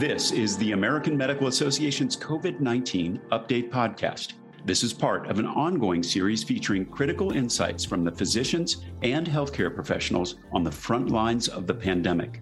This is the American Medical Association's COVID 19 Update Podcast. This is part of an ongoing series featuring critical insights from the physicians and healthcare professionals on the front lines of the pandemic.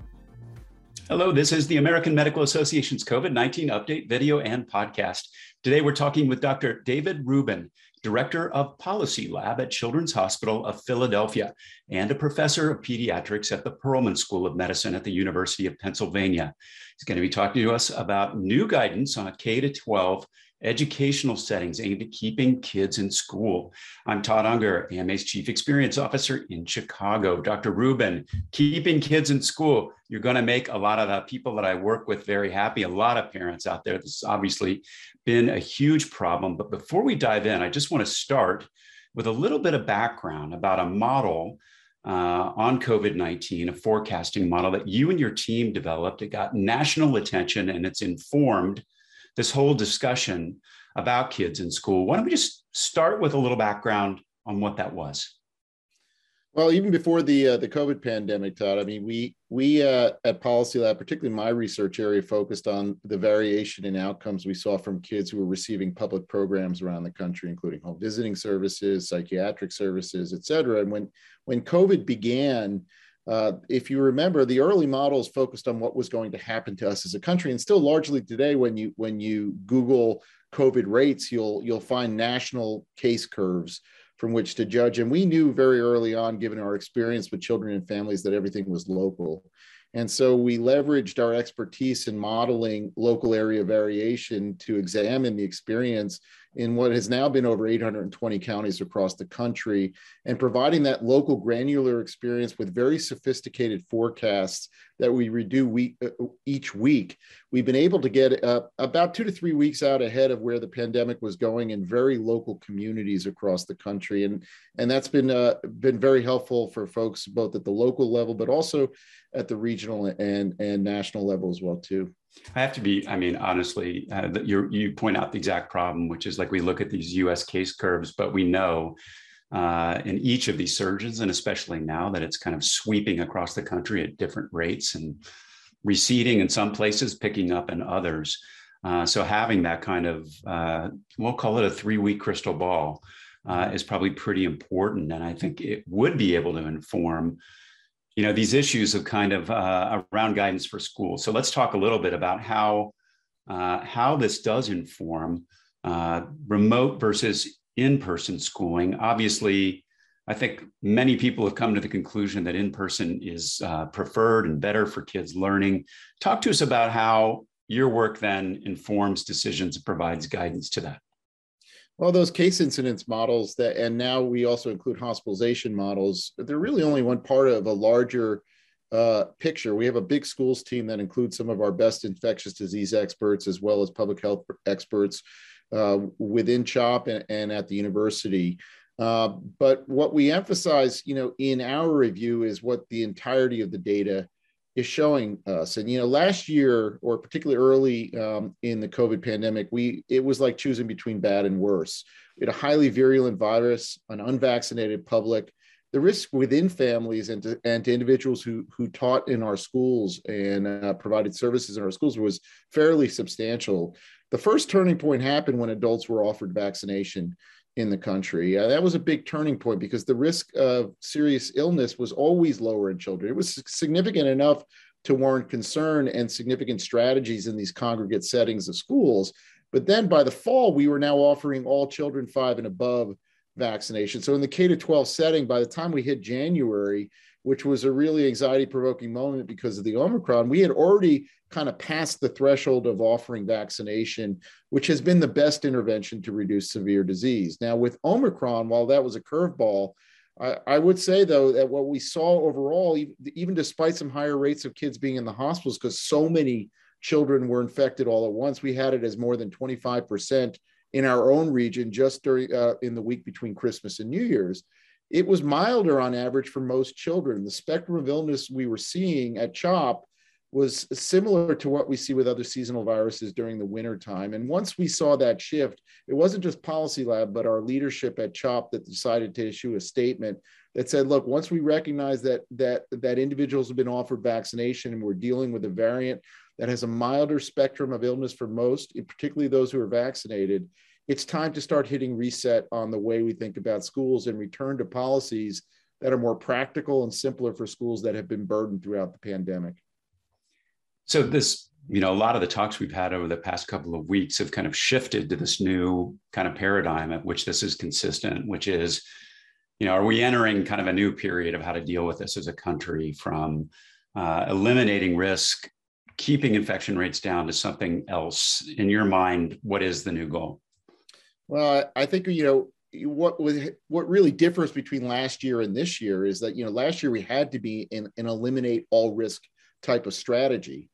Hello, this is the American Medical Association's COVID 19 Update video and podcast. Today we're talking with Dr. David Rubin, Director of Policy Lab at Children's Hospital of Philadelphia and a professor of pediatrics at the Perelman School of Medicine at the University of Pennsylvania. He's going to be talking to us about new guidance on K 12 educational settings aimed at keeping kids in school. I'm Todd Unger, AMA's Chief Experience Officer in Chicago. Dr. Rubin, keeping kids in school. You're going to make a lot of the people that I work with very happy, a lot of parents out there. This has obviously been a huge problem. But before we dive in, I just want to start with a little bit of background about a model uh, on COVID 19, a forecasting model that you and your team developed. It got national attention and it's informed this whole discussion about kids in school. Why don't we just start with a little background on what that was? Well, even before the uh, the COVID pandemic, Todd, I mean, we we uh, at Policy Lab, particularly my research area, focused on the variation in outcomes we saw from kids who were receiving public programs around the country, including home visiting services, psychiatric services, et cetera. And when when COVID began, uh, if you remember, the early models focused on what was going to happen to us as a country, and still largely today, when you when you Google COVID rates, you'll you'll find national case curves from which to judge. And we knew very early on, given our experience with children and families, that everything was local. And so we leveraged our expertise in modeling local area variation to examine the experience in what has now been over 820 counties across the country and providing that local granular experience with very sophisticated forecasts that we redo week, uh, each week. We've been able to get uh, about two to three weeks out ahead of where the pandemic was going in very local communities across the country. And, and that's been, uh, been very helpful for folks both at the local level, but also at the regional and, and national level as well too. I have to be, I mean, honestly, uh, you you point out the exact problem, which is like we look at these US case curves, but we know uh, in each of these surges, and especially now that it's kind of sweeping across the country at different rates and receding in some places, picking up in others. Uh, so having that kind of, uh, we'll call it a three week crystal ball, uh, is probably pretty important. And I think it would be able to inform you know these issues of kind of uh, around guidance for schools. So let's talk a little bit about how uh, how this does inform uh, remote versus in-person schooling. Obviously, I think many people have come to the conclusion that in-person is uh, preferred and better for kids learning. Talk to us about how your work then informs decisions and provides guidance to that. Well, those case incidence models that, and now we also include hospitalization models, they're really only one part of a larger uh, picture. We have a big schools team that includes some of our best infectious disease experts as well as public health experts uh, within CHOP and, and, at the university. Uh, but what we emphasize, you know, in our review is what the entirety of the data is showing us. And you know, last year, or particularly early um, in the COVID pandemic, we it was like choosing between bad and worse. We had a highly virulent virus, an unvaccinated public. The risk within families and to, and to individuals who who taught in our schools and uh, provided services in our schools was fairly substantial. The first turning point happened when adults were offered vaccination in the country. Uh, that was a big turning point because the risk of serious illness was always lower in children. It was significant enough to warrant concern and significant strategies in these congregate settings of schools. But then by the fall, we were now offering all children five and above vaccination. So in the K to 12 setting, by the time we hit January, which was a really anxiety provoking moment because of the Omicron, we had already kind of passed the threshold of offering vaccination, which has been the best intervention to reduce severe disease. Now, with Omicron, while that was a curveball, I, I would say, though, that what we saw overall, even despite some higher rates of kids being in the hospitals, because so many children were infected all at once, we had it as more than 25% in our own region just during uh, in the week between Christmas and New Year's it was milder on average for most children. The spectrum of illness we were seeing at CHOP was similar to what we see with other seasonal viruses during the winter time. And once we saw that shift, it wasn't just Policy Lab, but our leadership at CHOP that decided to issue a statement that said, look, once we recognize that that that individuals have been offered vaccination and we're dealing with a variant that has a milder spectrum of illness for most, particularly those who are vaccinated, it's time to start hitting reset on the way we think about schools and return to policies that are more practical and simpler for schools that have been burdened throughout the pandemic. So this, you know, a lot of the talks we've had over the past couple of weeks have kind of shifted to this new kind of paradigm at which this is consistent, which is, you know, are we entering kind of a new period of how to deal with this as a country from uh, eliminating risk, keeping infection rates down to something else? In your mind, what is the new goal? Well, I think you know what was what really differs between last year and this year is that you know last year we had to be in an eliminate all risk type of strategy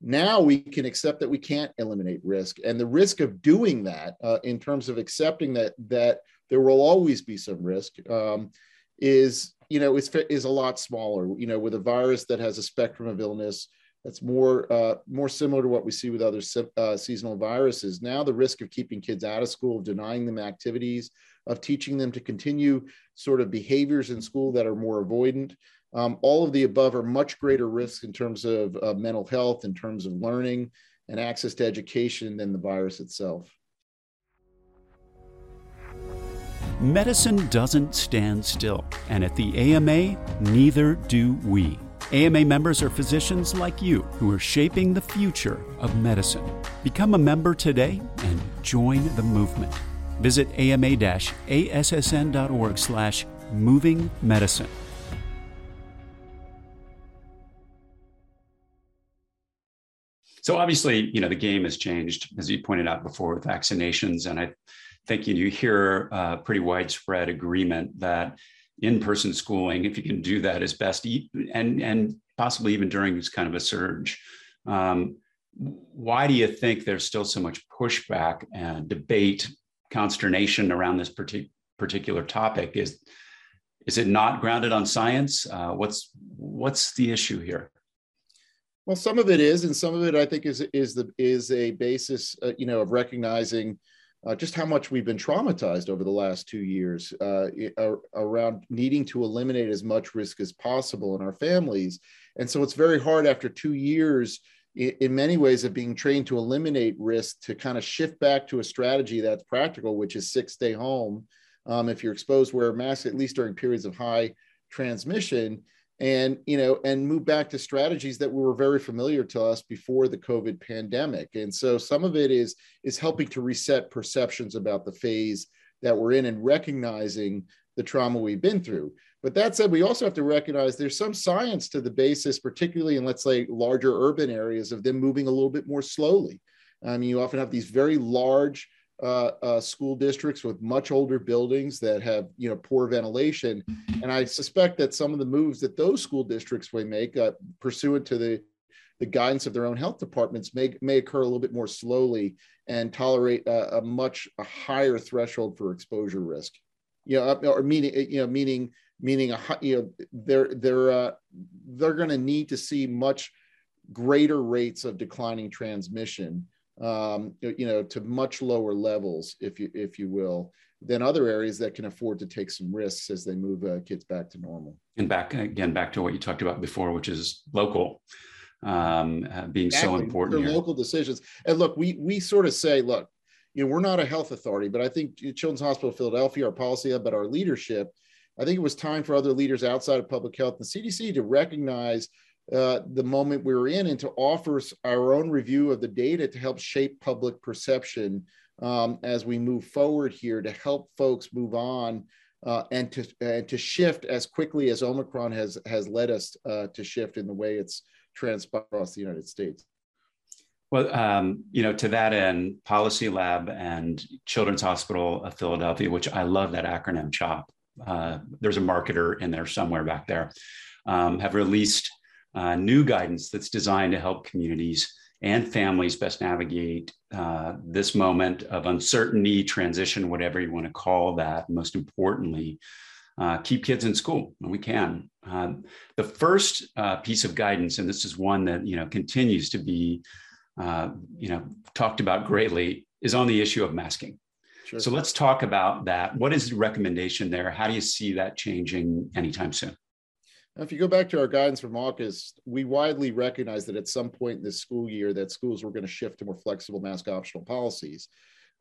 now we can accept that we can't eliminate risk, and the risk of doing that, uh, in terms of accepting that that there will always be some risk, um, is you know is is a lot smaller. You know, with a virus that has a spectrum of illness that's more uh, more similar to what we see with other uh, seasonal viruses. Now the risk of keeping kids out of school, of denying them activities, of teaching them to continue sort of behaviors in school that are more avoidant um, all of the above are much greater risks in terms of uh, mental health, in terms of learning and access to education than the virus itself. Medicine doesn't stand still, and at the AMA, neither do we. AMA members are physicians like you who are shaping the future of medicine. Become a member today and join the movement. Visit ama-assn.org slash moving medicine. So obviously, you know, the game has changed, as you pointed out before, with vaccinations. And I think you hear uh, pretty widespread agreement that in-person schooling, if you can do that, is best, and and possibly even during this kind of a surge. Um, why do you think there's still so much pushback and debate, consternation around this partic- particular topic? Is is it not grounded on science? Uh, what's what's the issue here? Well, some of it is, and some of it I think is is the is a basis, uh, you know, of recognizing uh, just how much we've been traumatized over the last two years uh, around needing to eliminate as much risk as possible in our families, and so it's very hard after two years, in, in many ways, of being trained to eliminate risk to kind of shift back to a strategy that's practical, which is six stay home. Um, if you're exposed, wear a mask at least during periods of high transmission and you know and move back to strategies that were very familiar to us before the covid pandemic. And so some of it is is helping to reset perceptions about the phase that we're in and recognizing the trauma we've been through. But that said we also have to recognize there's some science to the basis particularly in let's say larger urban areas of them moving a little bit more slowly. I mean, you often have these very large uh, uh, school districts with much older buildings that have you know poor ventilation, and I suspect that some of the moves that those school districts may make, uh, pursuant to the the guidance of their own health departments, may may occur a little bit more slowly and tolerate a, a much a higher threshold for exposure risk. You know, or meaning you know meaning meaning a you know they're they're uh, they're going to need to see much greater rates of declining transmission um, you know, to much lower levels, if you if you will, than other areas that can afford to take some risks as they move uh, kids back to normal. And back again, back to what you talked about before, which is local um, uh, being exactly. so important. Here. Local decisions. And look, we we sort of say, look, you know, we're not a health authority, but I think Children's Hospital of Philadelphia, our policy, but our leadership, I think it was time for other leaders outside of public health and CDC to recognize uh, the moment we were in and to offer our own review of the data to help shape public perception um, as we move forward here to help folks move on uh, and to and to shift as quickly as Omicron has has led us uh, to shift in the way it's transpired across the United States. Well, um, you know, to that end, Policy Lab and Children's Hospital of Philadelphia, which I love that acronym CHOP. Uh, there's a marketer in there somewhere back there. Um, have released uh, new guidance that's designed to help communities and families best navigate uh, this moment of uncertainty, transition, whatever you want to call that. Most importantly, uh, keep kids in school when we can. Uh, the first uh, piece of guidance, and this is one that you know continues to be uh, you know talked about greatly, is on the issue of masking. Sure. So let's talk about that. What is the recommendation there? How do you see that changing anytime soon? If you go back to our guidance from August, we widely recognize that at some point in this school year that schools were going to shift to more flexible mask optional policies.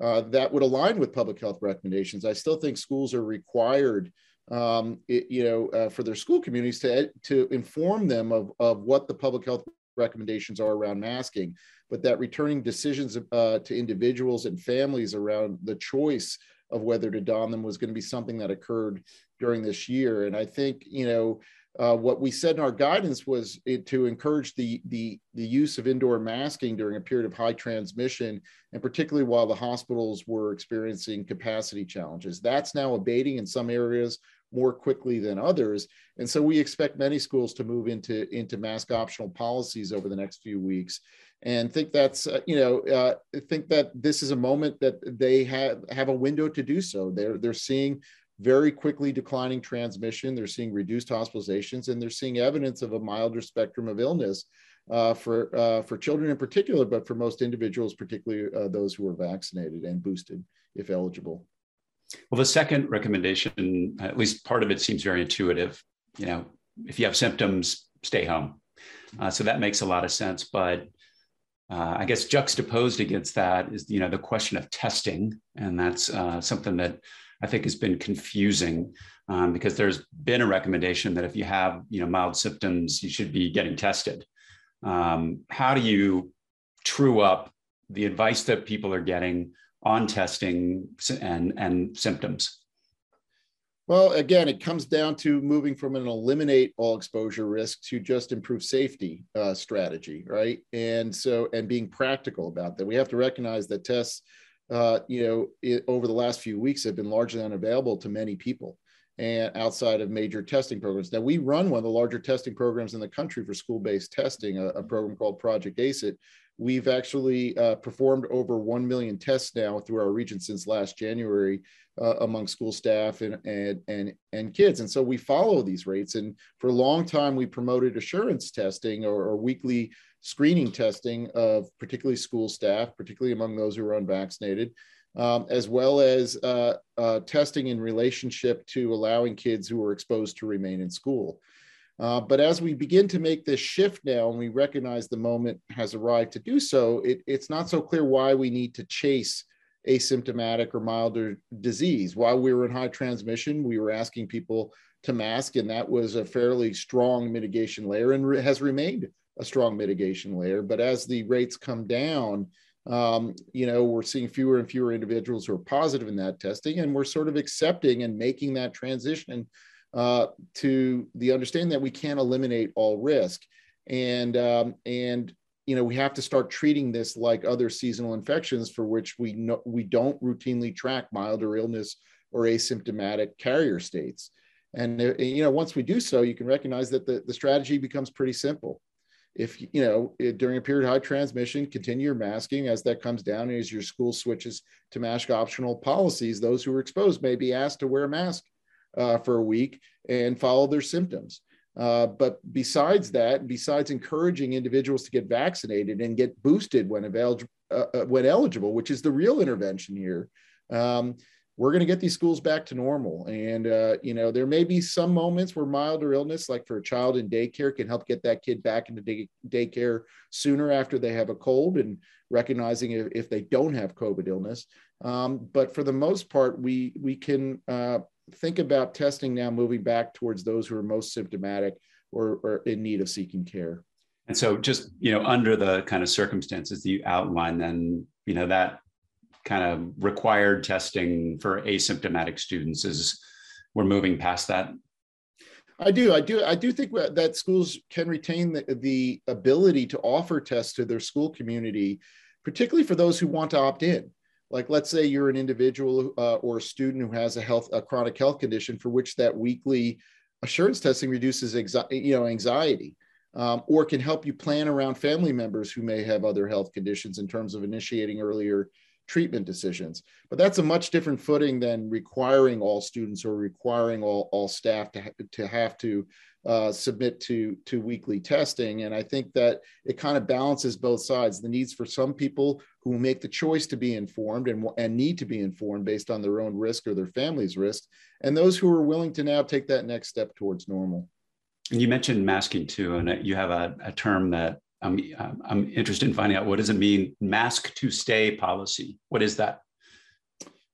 Uh, that would align with public health recommendations. I still think schools are required, um, it, you know, uh, for their school communities to to inform them of of what the public health recommendations are around masking, but that returning decisions uh, to individuals and families around the choice of whether to don them was going to be something that occurred during this year. And I think, you know, uh, what we said in our guidance was it, to encourage the, the, the use of indoor masking during a period of high transmission, and particularly while the hospitals were experiencing capacity challenges. That's now abating in some areas more quickly than others. And so we expect many schools to move into, into mask optional policies over the next few weeks. And think that's, uh, you know, uh, think that this is a moment that they have, have a window to do so. They're, they're seeing very quickly declining transmission. They're seeing reduced hospitalizations, and they're seeing evidence of a milder spectrum of illness uh, for uh, for children in particular, but for most individuals, particularly uh, those who are vaccinated and boosted, if eligible. Well, the second recommendation, at least part of it, seems very intuitive. You know, if you have symptoms, stay home. Uh, so that makes a lot of sense, but. Uh, I guess juxtaposed against that is, you know, the question of testing, and that's uh, something that I think has been confusing um, because there's been a recommendation that if you have you know mild symptoms, you should be getting tested. Um, how do you true up the advice that people are getting on testing and, and symptoms? Well, again, it comes down to moving from an eliminate all exposure risk to just improve safety uh, strategy, right? And so, and being practical about that, we have to recognize that tests uh, you know, it, over the last few weeks have been largely unavailable to many people and outside of major testing programs. Now, we run one of the larger testing programs in the country for school-based testing, a, a program called Project ACE-IT. We've actually uh, performed over 1 million tests now through our region since last January uh, among school staff and, and, and, and kids. And so we follow these rates. And for a long time, we promoted assurance testing or, or weekly screening testing of particularly school staff, particularly among those who are unvaccinated, um, as well as uh, uh, testing in relationship to allowing kids who are exposed to remain in school. Uh, but as we begin to make this shift now and we recognize the moment has arrived to do so, it, it's not so clear why we need to chase asymptomatic or milder disease. While we were in high transmission, we were asking people to mask, and that was a fairly strong mitigation layer and re- has remained a strong mitigation layer. But as the rates come down, um, you know, we're seeing fewer and fewer individuals who are positive in that testing, and we're sort of accepting and making that transition uh, to the understanding that we can't eliminate all risk, and um, and you know we have to start treating this like other seasonal infections for which we know we don't routinely track milder illness or asymptomatic carrier states. And uh, you know, once we do so, you can recognize that the, the strategy becomes pretty simple if you know during a period of high transmission continue your masking as that comes down and as your school switches to mask optional policies those who are exposed may be asked to wear a mask uh, for a week and follow their symptoms. Uh, but besides that besides encouraging individuals to get vaccinated and get boosted when, avail- uh, uh when eligible which is the real intervention here um, we're going to get these schools back to normal. And, uh, you know, there may be some moments where milder illness, like for a child in daycare, can help get that kid back into day- daycare sooner after they have a cold and recognizing if, if they don't have COVID illness. Um, but for the most part, we, we can uh, think about testing now moving back towards those who are most symptomatic or, or in need of seeking care. And so just, you know, under the kind of circumstances that you outline, then, you know, that kind of required testing for asymptomatic students is we're moving past that I do. I do. I do think that schools can retain the, the ability to offer tests to their school community, particularly for those who want to opt in. Like, let's say you're an individual uh, or a student who has a health, a chronic health condition for which that weekly assurance testing reduces, anxiety, you know, anxiety, um, or can help you plan around family members who may have other health conditions in terms of initiating earlier treatment decisions. But that's a much different footing than requiring all students or requiring all, all staff to, ha- to have to uh, submit to, to weekly testing. And I think that it kind of balances both sides the needs for some people who make the choice to be informed and, and need to be informed based on their own risk or their family's risk, and those who are willing to now take that next step towards normal. And you mentioned masking too, and you have a, a term that I'm, I'm interested in finding out what does it mean mask to stay policy? What is that?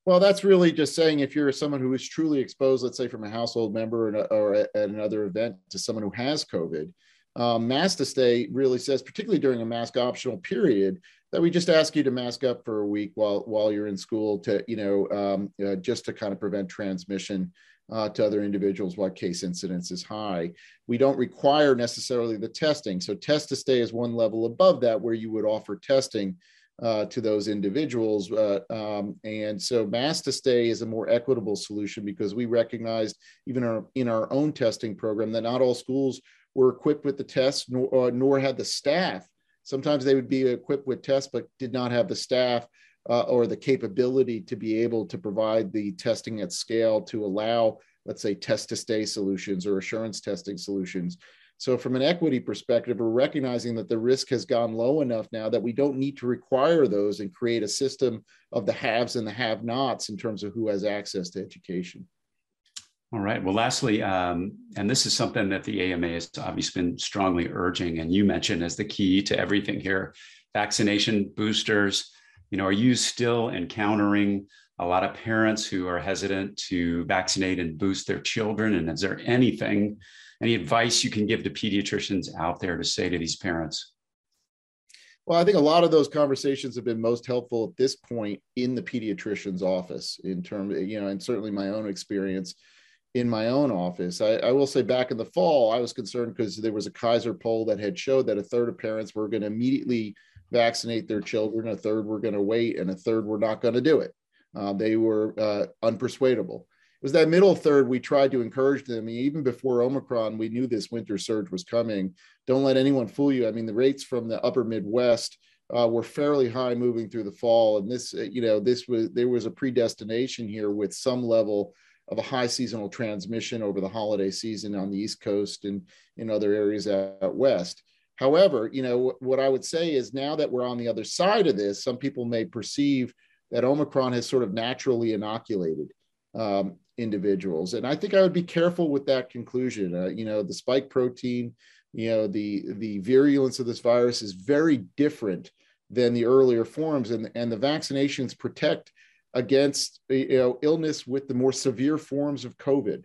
Well, that's really just saying if you're someone who is truly exposed, let's say from a household member or, at another event to someone who has COVID, um, mask to stay really says, particularly during a mask optional period, that we just ask you to mask up for a week while while you're in school to you know um, uh, just to kind of prevent transmission uh, to other individuals while case incidence is high. We don't require necessarily the testing. So test to stay is one level above that where you would offer testing uh, to those individuals. Uh, um, and so mask to stay is a more equitable solution because we recognized even our, in our own testing program that not all schools were equipped with the tests nor, uh, nor had the staff. Sometimes they would be equipped with tests, but did not have the staff uh, or the capability to be able to provide the testing at scale to allow, let's say, test to stay solutions or assurance testing solutions. So, from an equity perspective, we're recognizing that the risk has gone low enough now that we don't need to require those and create a system of the haves and the have nots in terms of who has access to education. All right. Well, lastly, um, and this is something that the AMA has obviously been strongly urging, and you mentioned as the key to everything here vaccination boosters, you know, are you still encountering a lot of parents who are hesitant to vaccinate and boost their children? And is there anything, any advice you can give to pediatricians out there to say to these parents? Well, I think a lot of those conversations have been most helpful at this point in the pediatrician's office, in terms, you know, and certainly my own experience in my own office. I, I, will say back in the fall, I was concerned because there was a Kaiser poll that had showed that a third of parents were going to immediately vaccinate their children, a third were going to wait, and a third were not going to do it. Uh, they were uh, unpersuadable. It was that middle third we tried to encourage them. I mean, even before Omicron, we knew this winter surge was coming. Don't let anyone fool you. I mean, the rates from the upper Midwest uh, were fairly high moving through the fall, and this, uh, you know, this was there was a predestination here with some level of a high seasonal transmission over the holiday season on the East Coast and in other areas out west. However, you know, what I would say is now that we're on the other side of this, some people may perceive that Omicron has sort of naturally inoculated um, individuals. And I think I would be careful with that conclusion. Uh, you know, the spike protein, you know, the, the virulence of this virus is very different than the earlier forms. And, and the vaccinations protect against you know, illness with the more severe forms of COVID.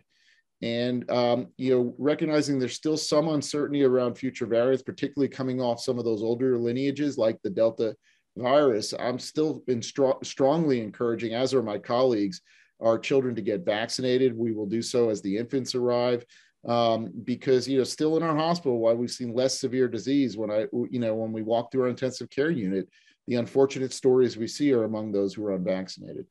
And um, you know recognizing there's still some uncertainty around future variants particularly coming off some of those older lineages like the delta virus i'm still been stro- strongly encouraging as are my colleagues our children to get vaccinated. We will do so as the infants arrive. Um, because you know still in our hospital while we've seen less severe disease when i you know when we walk through our intensive care unit the unfortunate stories we see are among those who are unvaccinated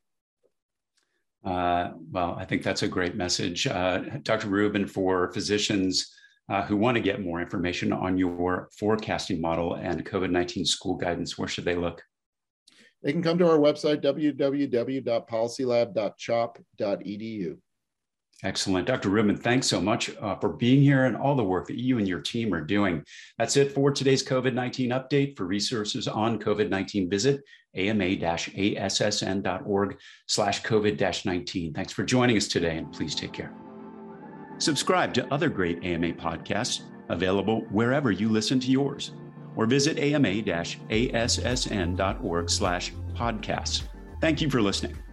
uh, well, I think that's a great message. Uh, Dr. Rubin, for physicians uh, who want to get more information on your forecasting model and COVID 19 school guidance, where should they look? They can come to our website, www.policylab.chop.edu. Excellent. Dr. Rubin, thanks so much uh, for being here and all the work that you and your team are doing. That's it for today's COVID 19 update. For resources on COVID 19, visit ama-assn.org slash COVID-19. Thanks for joining us today and please take care. Subscribe to other great AMA podcasts available wherever you listen to yours or visit ama-assn.org slash podcasts. Thank you for listening.